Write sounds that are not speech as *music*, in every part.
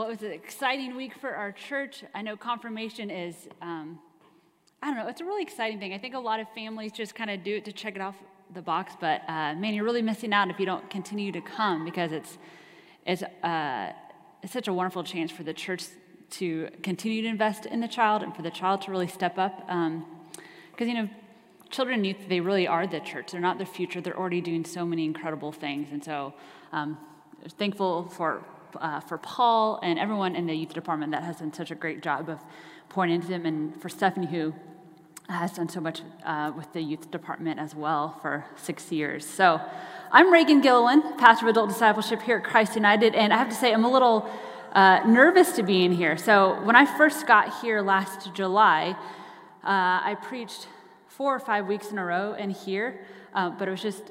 Well, it was an exciting week for our church. I know confirmation is, um, I don't know, it's a really exciting thing. I think a lot of families just kind of do it to check it off the box, but uh, man, you're really missing out if you don't continue to come because it's, it's, uh, it's such a wonderful chance for the church to continue to invest in the child and for the child to really step up. Because, um, you know, children and youth, they really are the church. They're not the future. They're already doing so many incredible things. And so, um, thankful for uh, for Paul and everyone in the youth department that has done such a great job of pouring into them, and for Stephanie, who has done so much uh, with the youth department as well for six years. So I'm Reagan Gilliland, pastor of adult discipleship here at Christ United, and I have to say I'm a little uh, nervous to be in here. So when I first got here last July, uh, I preached four or five weeks in a row in here, uh, but it was just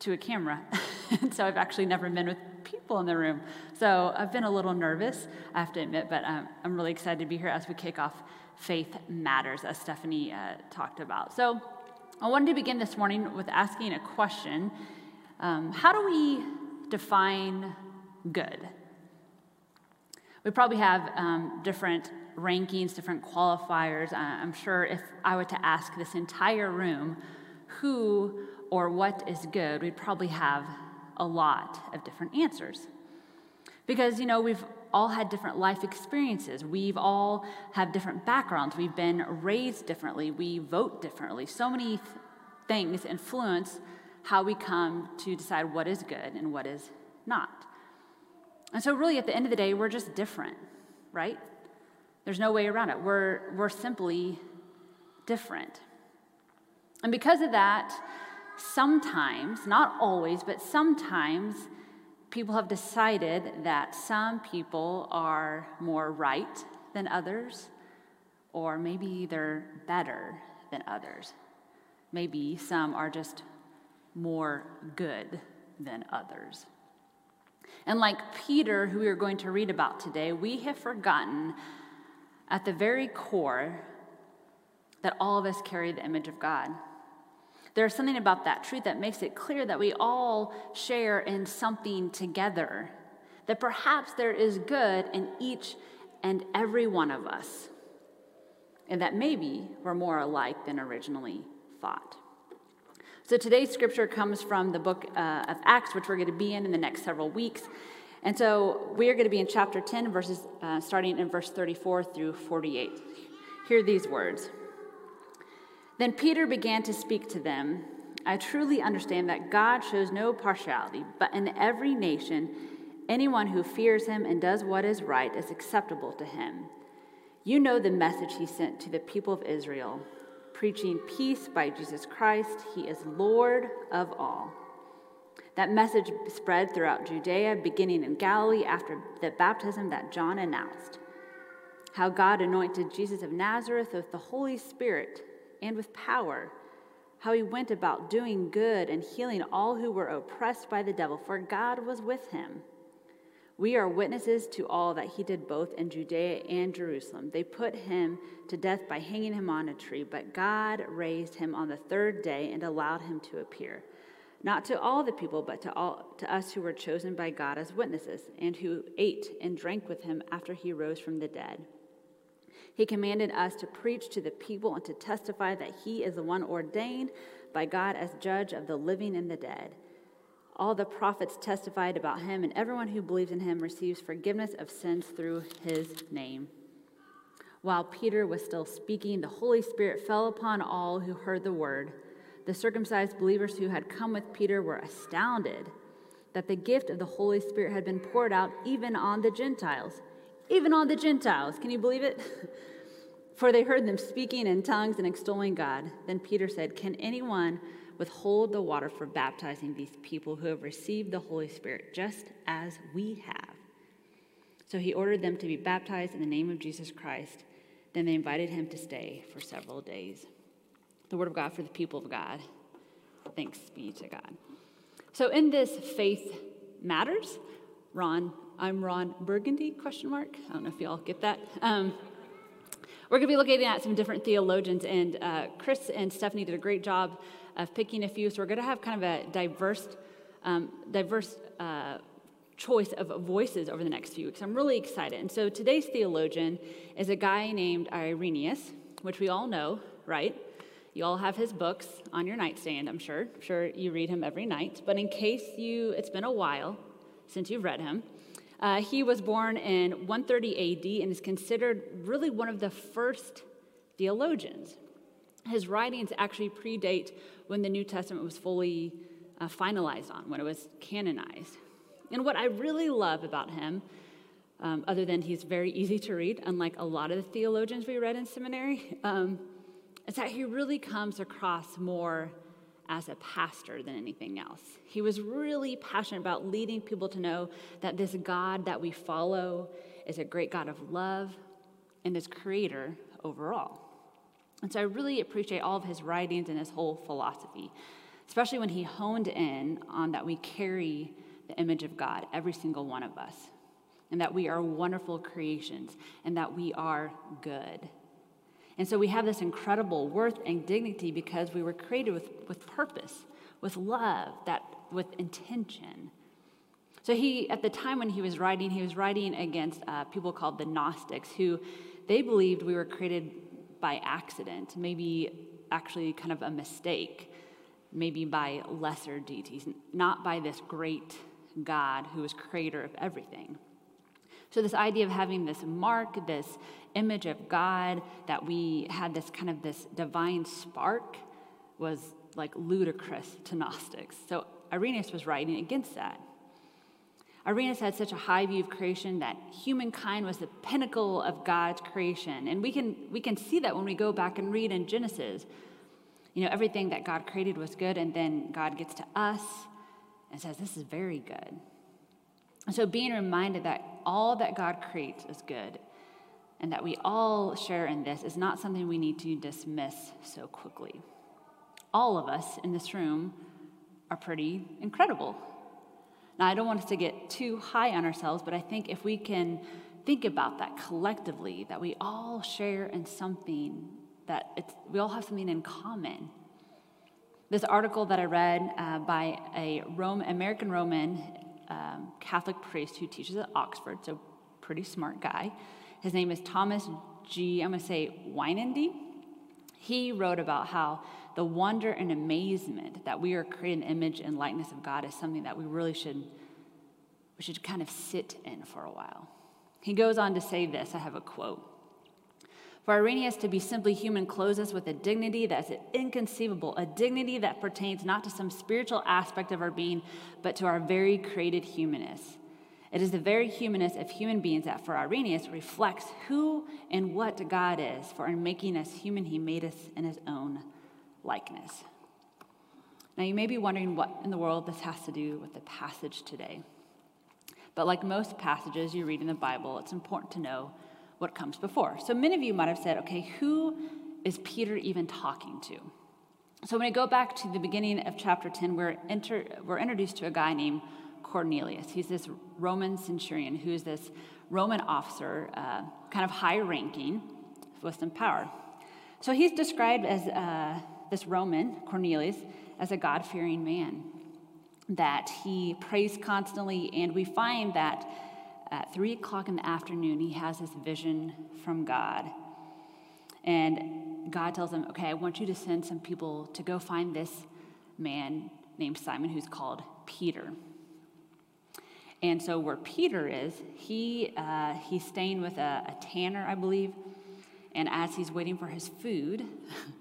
to a camera. *laughs* and so I've actually never been with people in the room. So I've been a little nervous, I have to admit, but um, I'm really excited to be here as we kick off Faith Matters, as Stephanie uh, talked about. So I wanted to begin this morning with asking a question um, How do we define good? We probably have um, different rankings, different qualifiers. Uh, I'm sure if I were to ask this entire room who or what is good, we'd probably have a lot of different answers. Because, you know, we've all had different life experiences. We've all have different backgrounds. We've been raised differently. We vote differently. So many th- things influence how we come to decide what is good and what is not. And so, really, at the end of the day, we're just different, right? There's no way around it. We're, we're simply different. And because of that, sometimes, not always, but sometimes, people have decided that some people are more right than others, or maybe they're better than others. Maybe some are just more good than others. And like Peter, who we are going to read about today, we have forgotten at the very core that all of us carry the image of God. There's something about that truth that makes it clear that we all share in something together, that perhaps there is good in each and every one of us, and that maybe we're more alike than originally thought. So today's scripture comes from the book uh, of Acts, which we're going to be in in the next several weeks. And so we are going to be in chapter 10, verses uh, starting in verse 34 through 48. Hear these words. Then Peter began to speak to them. I truly understand that God shows no partiality, but in every nation, anyone who fears him and does what is right is acceptable to him. You know the message he sent to the people of Israel, preaching peace by Jesus Christ. He is Lord of all. That message spread throughout Judea, beginning in Galilee after the baptism that John announced. How God anointed Jesus of Nazareth with the Holy Spirit and with power, how he went about doing good and healing all who were oppressed by the devil, for God was with him. We are witnesses to all that he did both in Judea and Jerusalem. They put him to death by hanging him on a tree, but God raised him on the third day and allowed him to appear. Not to all the people, but to, all, to us who were chosen by God as witnesses, and who ate and drank with him after he rose from the dead. He commanded us to preach to the people and to testify that he is the one ordained by God as judge of the living and the dead. All the prophets testified about him, and everyone who believes in him receives forgiveness of sins through his name. While Peter was still speaking, the Holy Spirit fell upon all who heard the word. The circumcised believers who had come with Peter were astounded that the gift of the Holy Spirit had been poured out even on the Gentiles even on the Gentiles. Can you believe it? *laughs* For they heard them speaking in tongues and extolling God. Then Peter said, Can anyone withhold the water for baptizing these people who have received the Holy Spirit just as we have? So he ordered them to be baptized in the name of Jesus Christ. Then they invited him to stay for several days. The word of God for the people of God. Thanks be to God. So in this faith matters, Ron I'm Ron Burgundy, question mark. I don't know if y'all get that. Um, we're going to be looking at some different theologians, and uh, Chris and Stephanie did a great job of picking a few. So we're going to have kind of a diverse, um, diverse uh, choice of voices over the next few weeks. I'm really excited. And so today's theologian is a guy named Irenaeus, which we all know, right? You all have his books on your nightstand, I'm sure. I'm sure you read him every night. But in case you, it's been a while since you've read him, uh, he was born in 130 AD and is considered really one of the first theologians. His writings actually predate when the New Testament was fully uh, finalized on, when it was canonized. And what I really love about him, um, other than he's very easy to read, unlike a lot of the theologians we read in seminary, um, is that he really comes across more as a pastor than anything else. He was really passionate about leading people to know that this God that we follow is a great God of love and is creator overall. And so I really appreciate all of his writings and his whole philosophy, especially when he honed in on that we carry the image of God, every single one of us, and that we are wonderful creations and that we are good. And so we have this incredible worth and dignity because we were created with, with purpose, with love, that with intention. So he, at the time when he was writing, he was writing against uh, people called the Gnostics, who they believed we were created by accident, maybe actually kind of a mistake, maybe by lesser deities, not by this great God who is creator of everything. So, this idea of having this mark, this image of God, that we had this kind of this divine spark was like ludicrous to Gnostics. So, Irenaeus was writing against that. Irenaeus had such a high view of creation that humankind was the pinnacle of God's creation. And we can, we can see that when we go back and read in Genesis. You know, everything that God created was good, and then God gets to us and says, This is very good. So being reminded that all that God creates is good and that we all share in this is not something we need to dismiss so quickly. All of us in this room are pretty incredible. Now, I don't want us to get too high on ourselves, but I think if we can think about that collectively, that we all share in something, that we all have something in common. This article that I read uh, by a Rome, American Roman um, Catholic priest who teaches at Oxford, so pretty smart guy. His name is Thomas G. I'm going to say Weinandy. He wrote about how the wonder and amazement that we are creating an image and likeness of God is something that we really should we should kind of sit in for a while. He goes on to say this. I have a quote. For Irenaeus to be simply human clothes us with a dignity that's inconceivable, a dignity that pertains not to some spiritual aspect of our being, but to our very created humanness. It is the very humanness of human beings that for Irenaeus reflects who and what God is, for in making us human, he made us in his own likeness. Now, you may be wondering what in the world this has to do with the passage today. But like most passages you read in the Bible, it's important to know what comes before. So many of you might have said, okay, who is Peter even talking to? So when we go back to the beginning of chapter 10, we're, enter, we're introduced to a guy named Cornelius. He's this Roman centurion who's this Roman officer, uh, kind of high ranking with some power. So he's described as uh, this Roman, Cornelius, as a God fearing man, that he prays constantly, and we find that at three o'clock in the afternoon, he has this vision from God. And God tells him, Okay, I want you to send some people to go find this man named Simon who's called Peter. And so, where Peter is, he, uh, he's staying with a, a tanner, I believe. And as he's waiting for his food,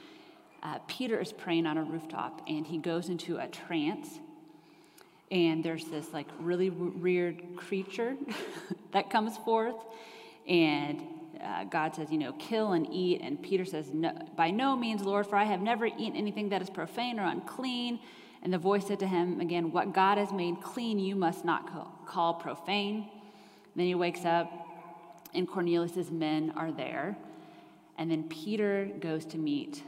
*laughs* uh, Peter is praying on a rooftop and he goes into a trance. And there's this like really weird creature *laughs* that comes forth. And uh, God says, you know, kill and eat. And Peter says, no, by no means, Lord, for I have never eaten anything that is profane or unclean. And the voice said to him again, What God has made clean, you must not call profane. And then he wakes up, and Cornelius's men are there. And then Peter goes to meet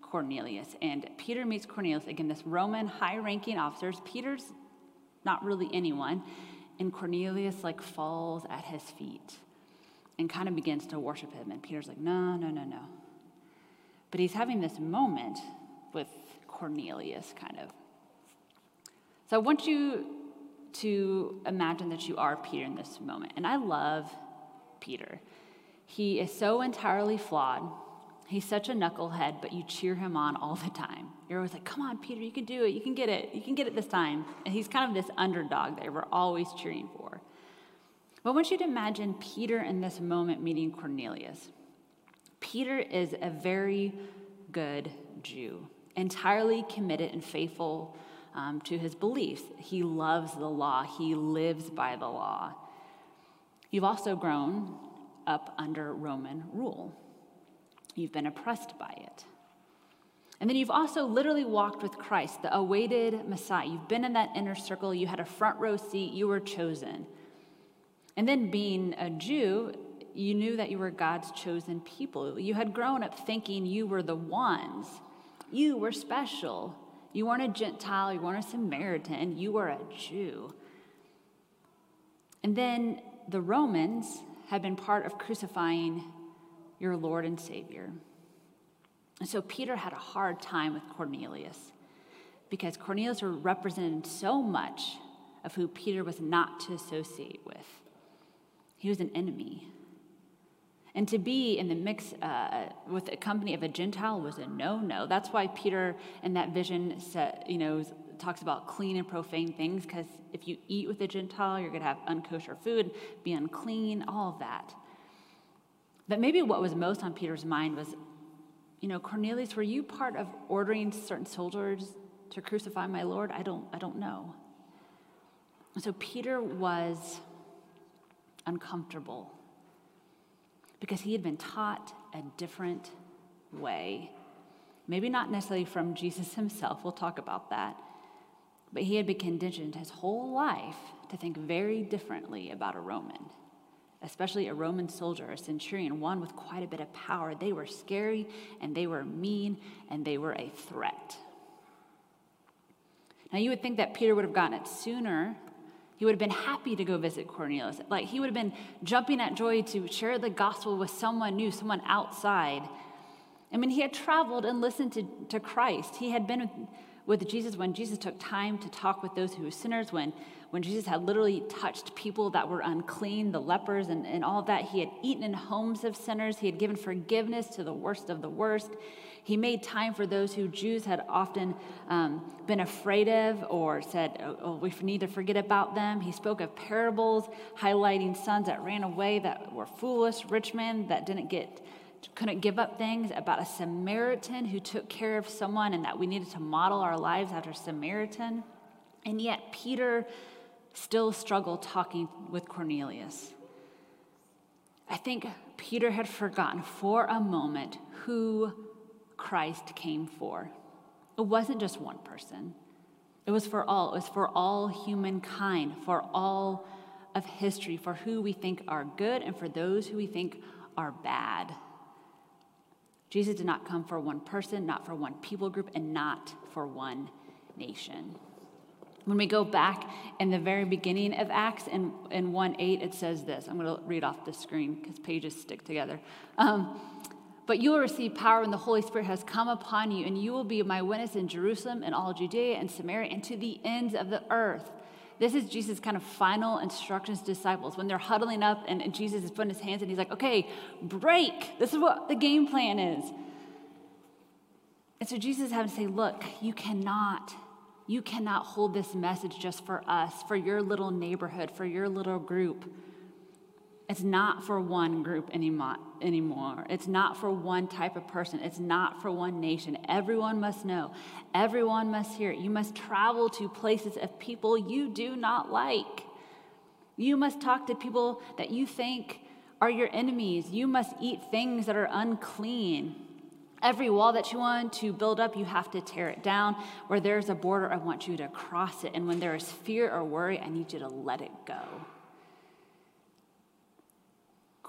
Cornelius. And Peter meets Cornelius, again, this Roman high ranking officer. Peter's not really anyone. And Cornelius like falls at his feet and kind of begins to worship him. And Peter's like, no, no, no, no. But he's having this moment with Cornelius, kind of. So I want you to imagine that you are Peter in this moment. And I love Peter. He is so entirely flawed. He's such a knucklehead, but you cheer him on all the time. You're always like, come on, Peter, you can do it. You can get it. You can get it this time. And he's kind of this underdog that we're always cheering for. But I want you to imagine Peter in this moment meeting Cornelius. Peter is a very good Jew, entirely committed and faithful um, to his beliefs. He loves the law, he lives by the law. You've also grown up under Roman rule, you've been oppressed by it. And then you've also literally walked with Christ, the awaited Messiah. You've been in that inner circle, you had a front row seat, you were chosen. And then being a Jew, you knew that you were God's chosen people. You had grown up thinking you were the ones. You were special. You weren't a Gentile, you weren't a Samaritan, you were a Jew. And then the Romans had been part of crucifying your Lord and Savior. And so Peter had a hard time with Cornelius because Cornelius represented so much of who Peter was not to associate with. He was an enemy. And to be in the mix uh, with the company of a Gentile was a no no. That's why Peter in that vision said, you know, talks about clean and profane things, because if you eat with a Gentile, you're going to have unkosher food, be unclean, all of that. But maybe what was most on Peter's mind was, you know, Cornelius, were you part of ordering certain soldiers to crucify my Lord? I don't, I don't know. so Peter was uncomfortable because he had been taught a different way. Maybe not necessarily from Jesus himself, we'll talk about that, but he had been conditioned his whole life to think very differently about a Roman, especially a Roman soldier, a centurion, one with quite a bit of power. They were scary and they were mean and they were a threat. Now, you would think that Peter would have gotten it sooner he would have been happy to go visit Cornelius. Like he would have been jumping at joy to share the gospel with someone new, someone outside. I mean, he had traveled and listened to, to Christ. He had been with, with Jesus when Jesus took time to talk with those who were sinners, when, when Jesus had literally touched people that were unclean, the lepers, and, and all that. He had eaten in homes of sinners. He had given forgiveness to the worst of the worst. He made time for those who Jews had often um, been afraid of or said, oh, oh, we need to forget about them. He spoke of parables highlighting sons that ran away that were foolish, rich men that didn't get couldn't give up things about a Samaritan who took care of someone and that we needed to model our lives after Samaritan. And yet Peter still struggled talking with Cornelius. I think Peter had forgotten for a moment who Christ came for. It wasn't just one person, it was for all. It was for all humankind, for all of history, for who we think are good and for those who we think are bad. Jesus did not come for one person, not for one people group, and not for one nation. When we go back in the very beginning of Acts in, in 1 8, it says this. I'm going to read off the screen because pages stick together. Um, but you will receive power when the Holy Spirit has come upon you, and you will be my witness in Jerusalem and all Judea and Samaria and to the ends of the earth. This is Jesus' kind of final instructions to disciples when they're huddling up and Jesus is putting his hands and he's like, okay, break. This is what the game plan is. And so Jesus is having to say, look, you cannot, you cannot hold this message just for us, for your little neighborhood, for your little group. It's not for one group anymore. It's not for one type of person. It's not for one nation. Everyone must know. Everyone must hear. You must travel to places of people you do not like. You must talk to people that you think are your enemies. You must eat things that are unclean. Every wall that you want to build up, you have to tear it down. Where there's a border, I want you to cross it. And when there is fear or worry, I need you to let it go.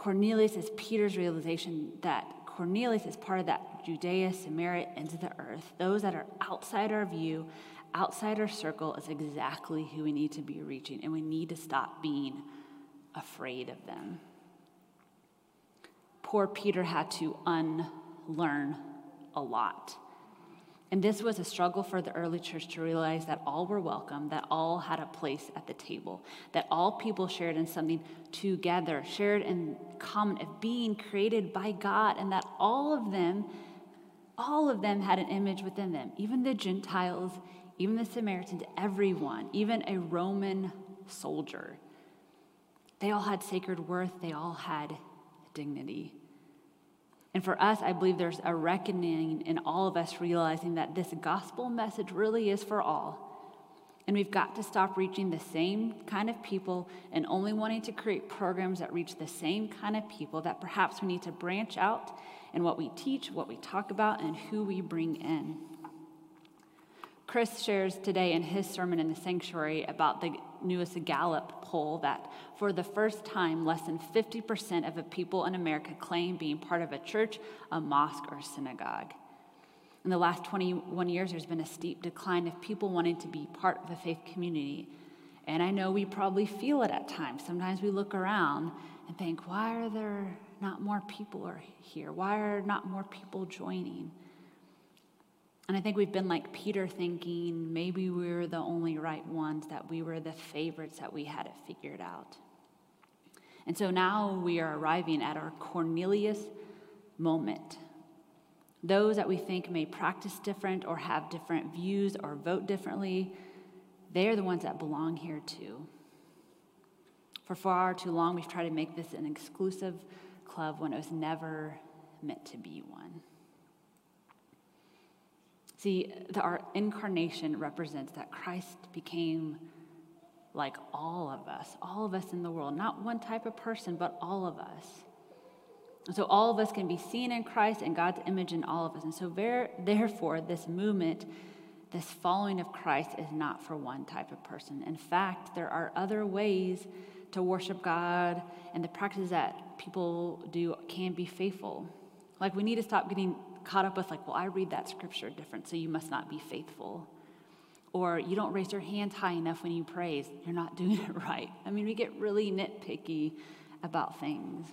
Cornelius is Peter's realization that Cornelius is part of that Judea, Samaria, into the earth. Those that are outside our view, outside our circle, is exactly who we need to be reaching, and we need to stop being afraid of them. Poor Peter had to unlearn a lot. And this was a struggle for the early church to realize that all were welcome, that all had a place at the table, that all people shared in something together, shared in common of being created by God, and that all of them, all of them had an image within them, even the Gentiles, even the Samaritans, everyone, even a Roman soldier. They all had sacred worth, they all had dignity. And for us, I believe there's a reckoning in all of us realizing that this gospel message really is for all. And we've got to stop reaching the same kind of people and only wanting to create programs that reach the same kind of people, that perhaps we need to branch out in what we teach, what we talk about, and who we bring in. Chris shares today in his sermon in the sanctuary about the newest Gallup poll that for the first time, less than 50% of the people in America claim being part of a church, a mosque, or a synagogue. In the last 21 years, there's been a steep decline of people wanting to be part of a faith community. And I know we probably feel it at times. Sometimes we look around and think, why are there not more people here? Why are not more people joining? And I think we've been like Peter thinking maybe we were the only right ones, that we were the favorites, that we had it figured out. And so now we are arriving at our Cornelius moment. Those that we think may practice different or have different views or vote differently, they're the ones that belong here too. For far too long, we've tried to make this an exclusive club when it was never meant to be one. See, the, our incarnation represents that Christ became like all of us, all of us in the world, not one type of person, but all of us. And so all of us can be seen in Christ and God's image in all of us. And so, there, therefore, this movement, this following of Christ, is not for one type of person. In fact, there are other ways to worship God, and the practices that people do can be faithful. Like, we need to stop getting caught up with, like, well, I read that scripture different, so you must not be faithful. Or you don't raise your hands high enough when you praise, you're not doing *laughs* it right. I mean, we get really nitpicky about things.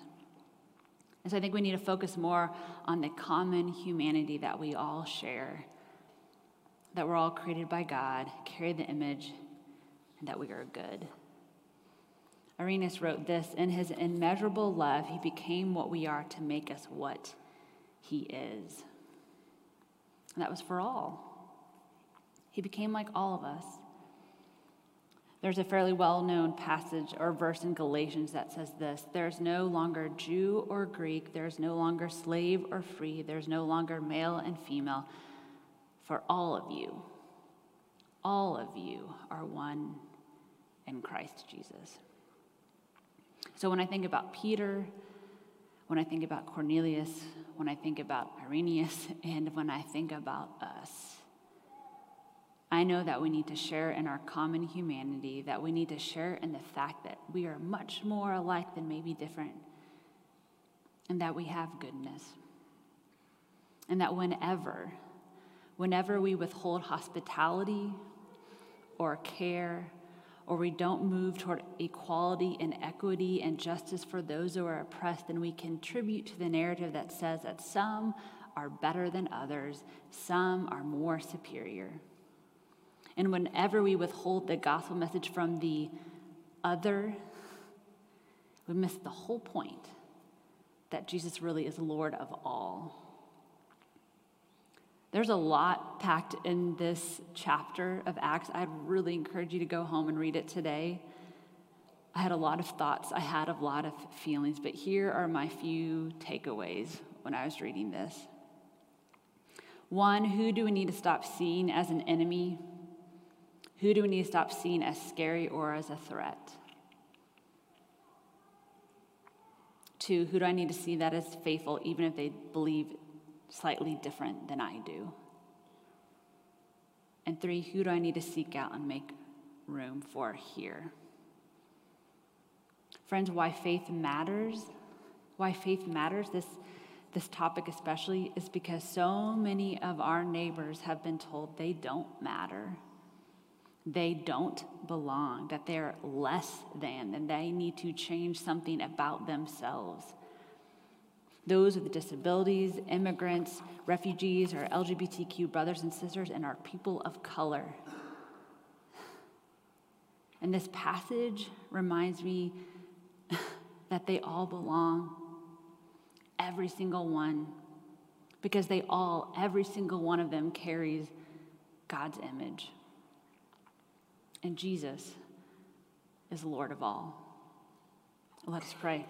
And so I think we need to focus more on the common humanity that we all share, that we're all created by God, carry the image, and that we are good. Irenaeus wrote this In his immeasurable love, he became what we are to make us what he is. And that was for all. He became like all of us. There's a fairly well known passage or verse in Galatians that says this There's no longer Jew or Greek, there's no longer slave or free, there's no longer male and female. For all of you, all of you are one in Christ Jesus. So when I think about Peter, when I think about Cornelius, when I think about Irenaeus, *laughs* and when I think about us. I know that we need to share in our common humanity, that we need to share in the fact that we are much more alike than maybe different, and that we have goodness. And that whenever, whenever we withhold hospitality or care or we don't move toward equality and equity and justice for those who are oppressed, then we contribute to the narrative that says that some are better than others, some are more superior. And whenever we withhold the gospel message from the other, we miss the whole point that Jesus really is Lord of all. There's a lot packed in this chapter of Acts. I'd really encourage you to go home and read it today. I had a lot of thoughts, I had a lot of feelings, but here are my few takeaways when I was reading this. One, who do we need to stop seeing as an enemy? Who do we need to stop seeing as scary or as a threat? Two, who do I need to see that as faithful, even if they believe slightly different than I do? And three, who do I need to seek out and make room for here? Friends, why faith matters, why faith matters, this, this topic especially, is because so many of our neighbors have been told they don't matter. They don't belong, that they're less than, and they need to change something about themselves. Those with disabilities, immigrants, refugees, our LGBTQ brothers and sisters, and our people of color. And this passage reminds me *laughs* that they all belong, every single one, because they all, every single one of them, carries God's image. And Jesus is Lord of all. Let us pray.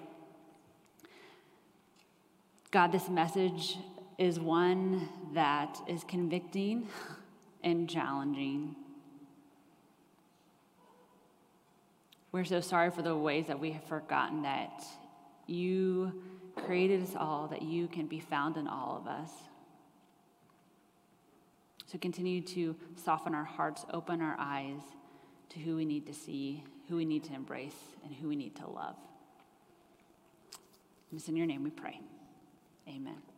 God, this message is one that is convicting and challenging. We're so sorry for the ways that we have forgotten that you created us all, that you can be found in all of us. So continue to soften our hearts, open our eyes to who we need to see, who we need to embrace, and who we need to love. And it's in your name we pray. Amen.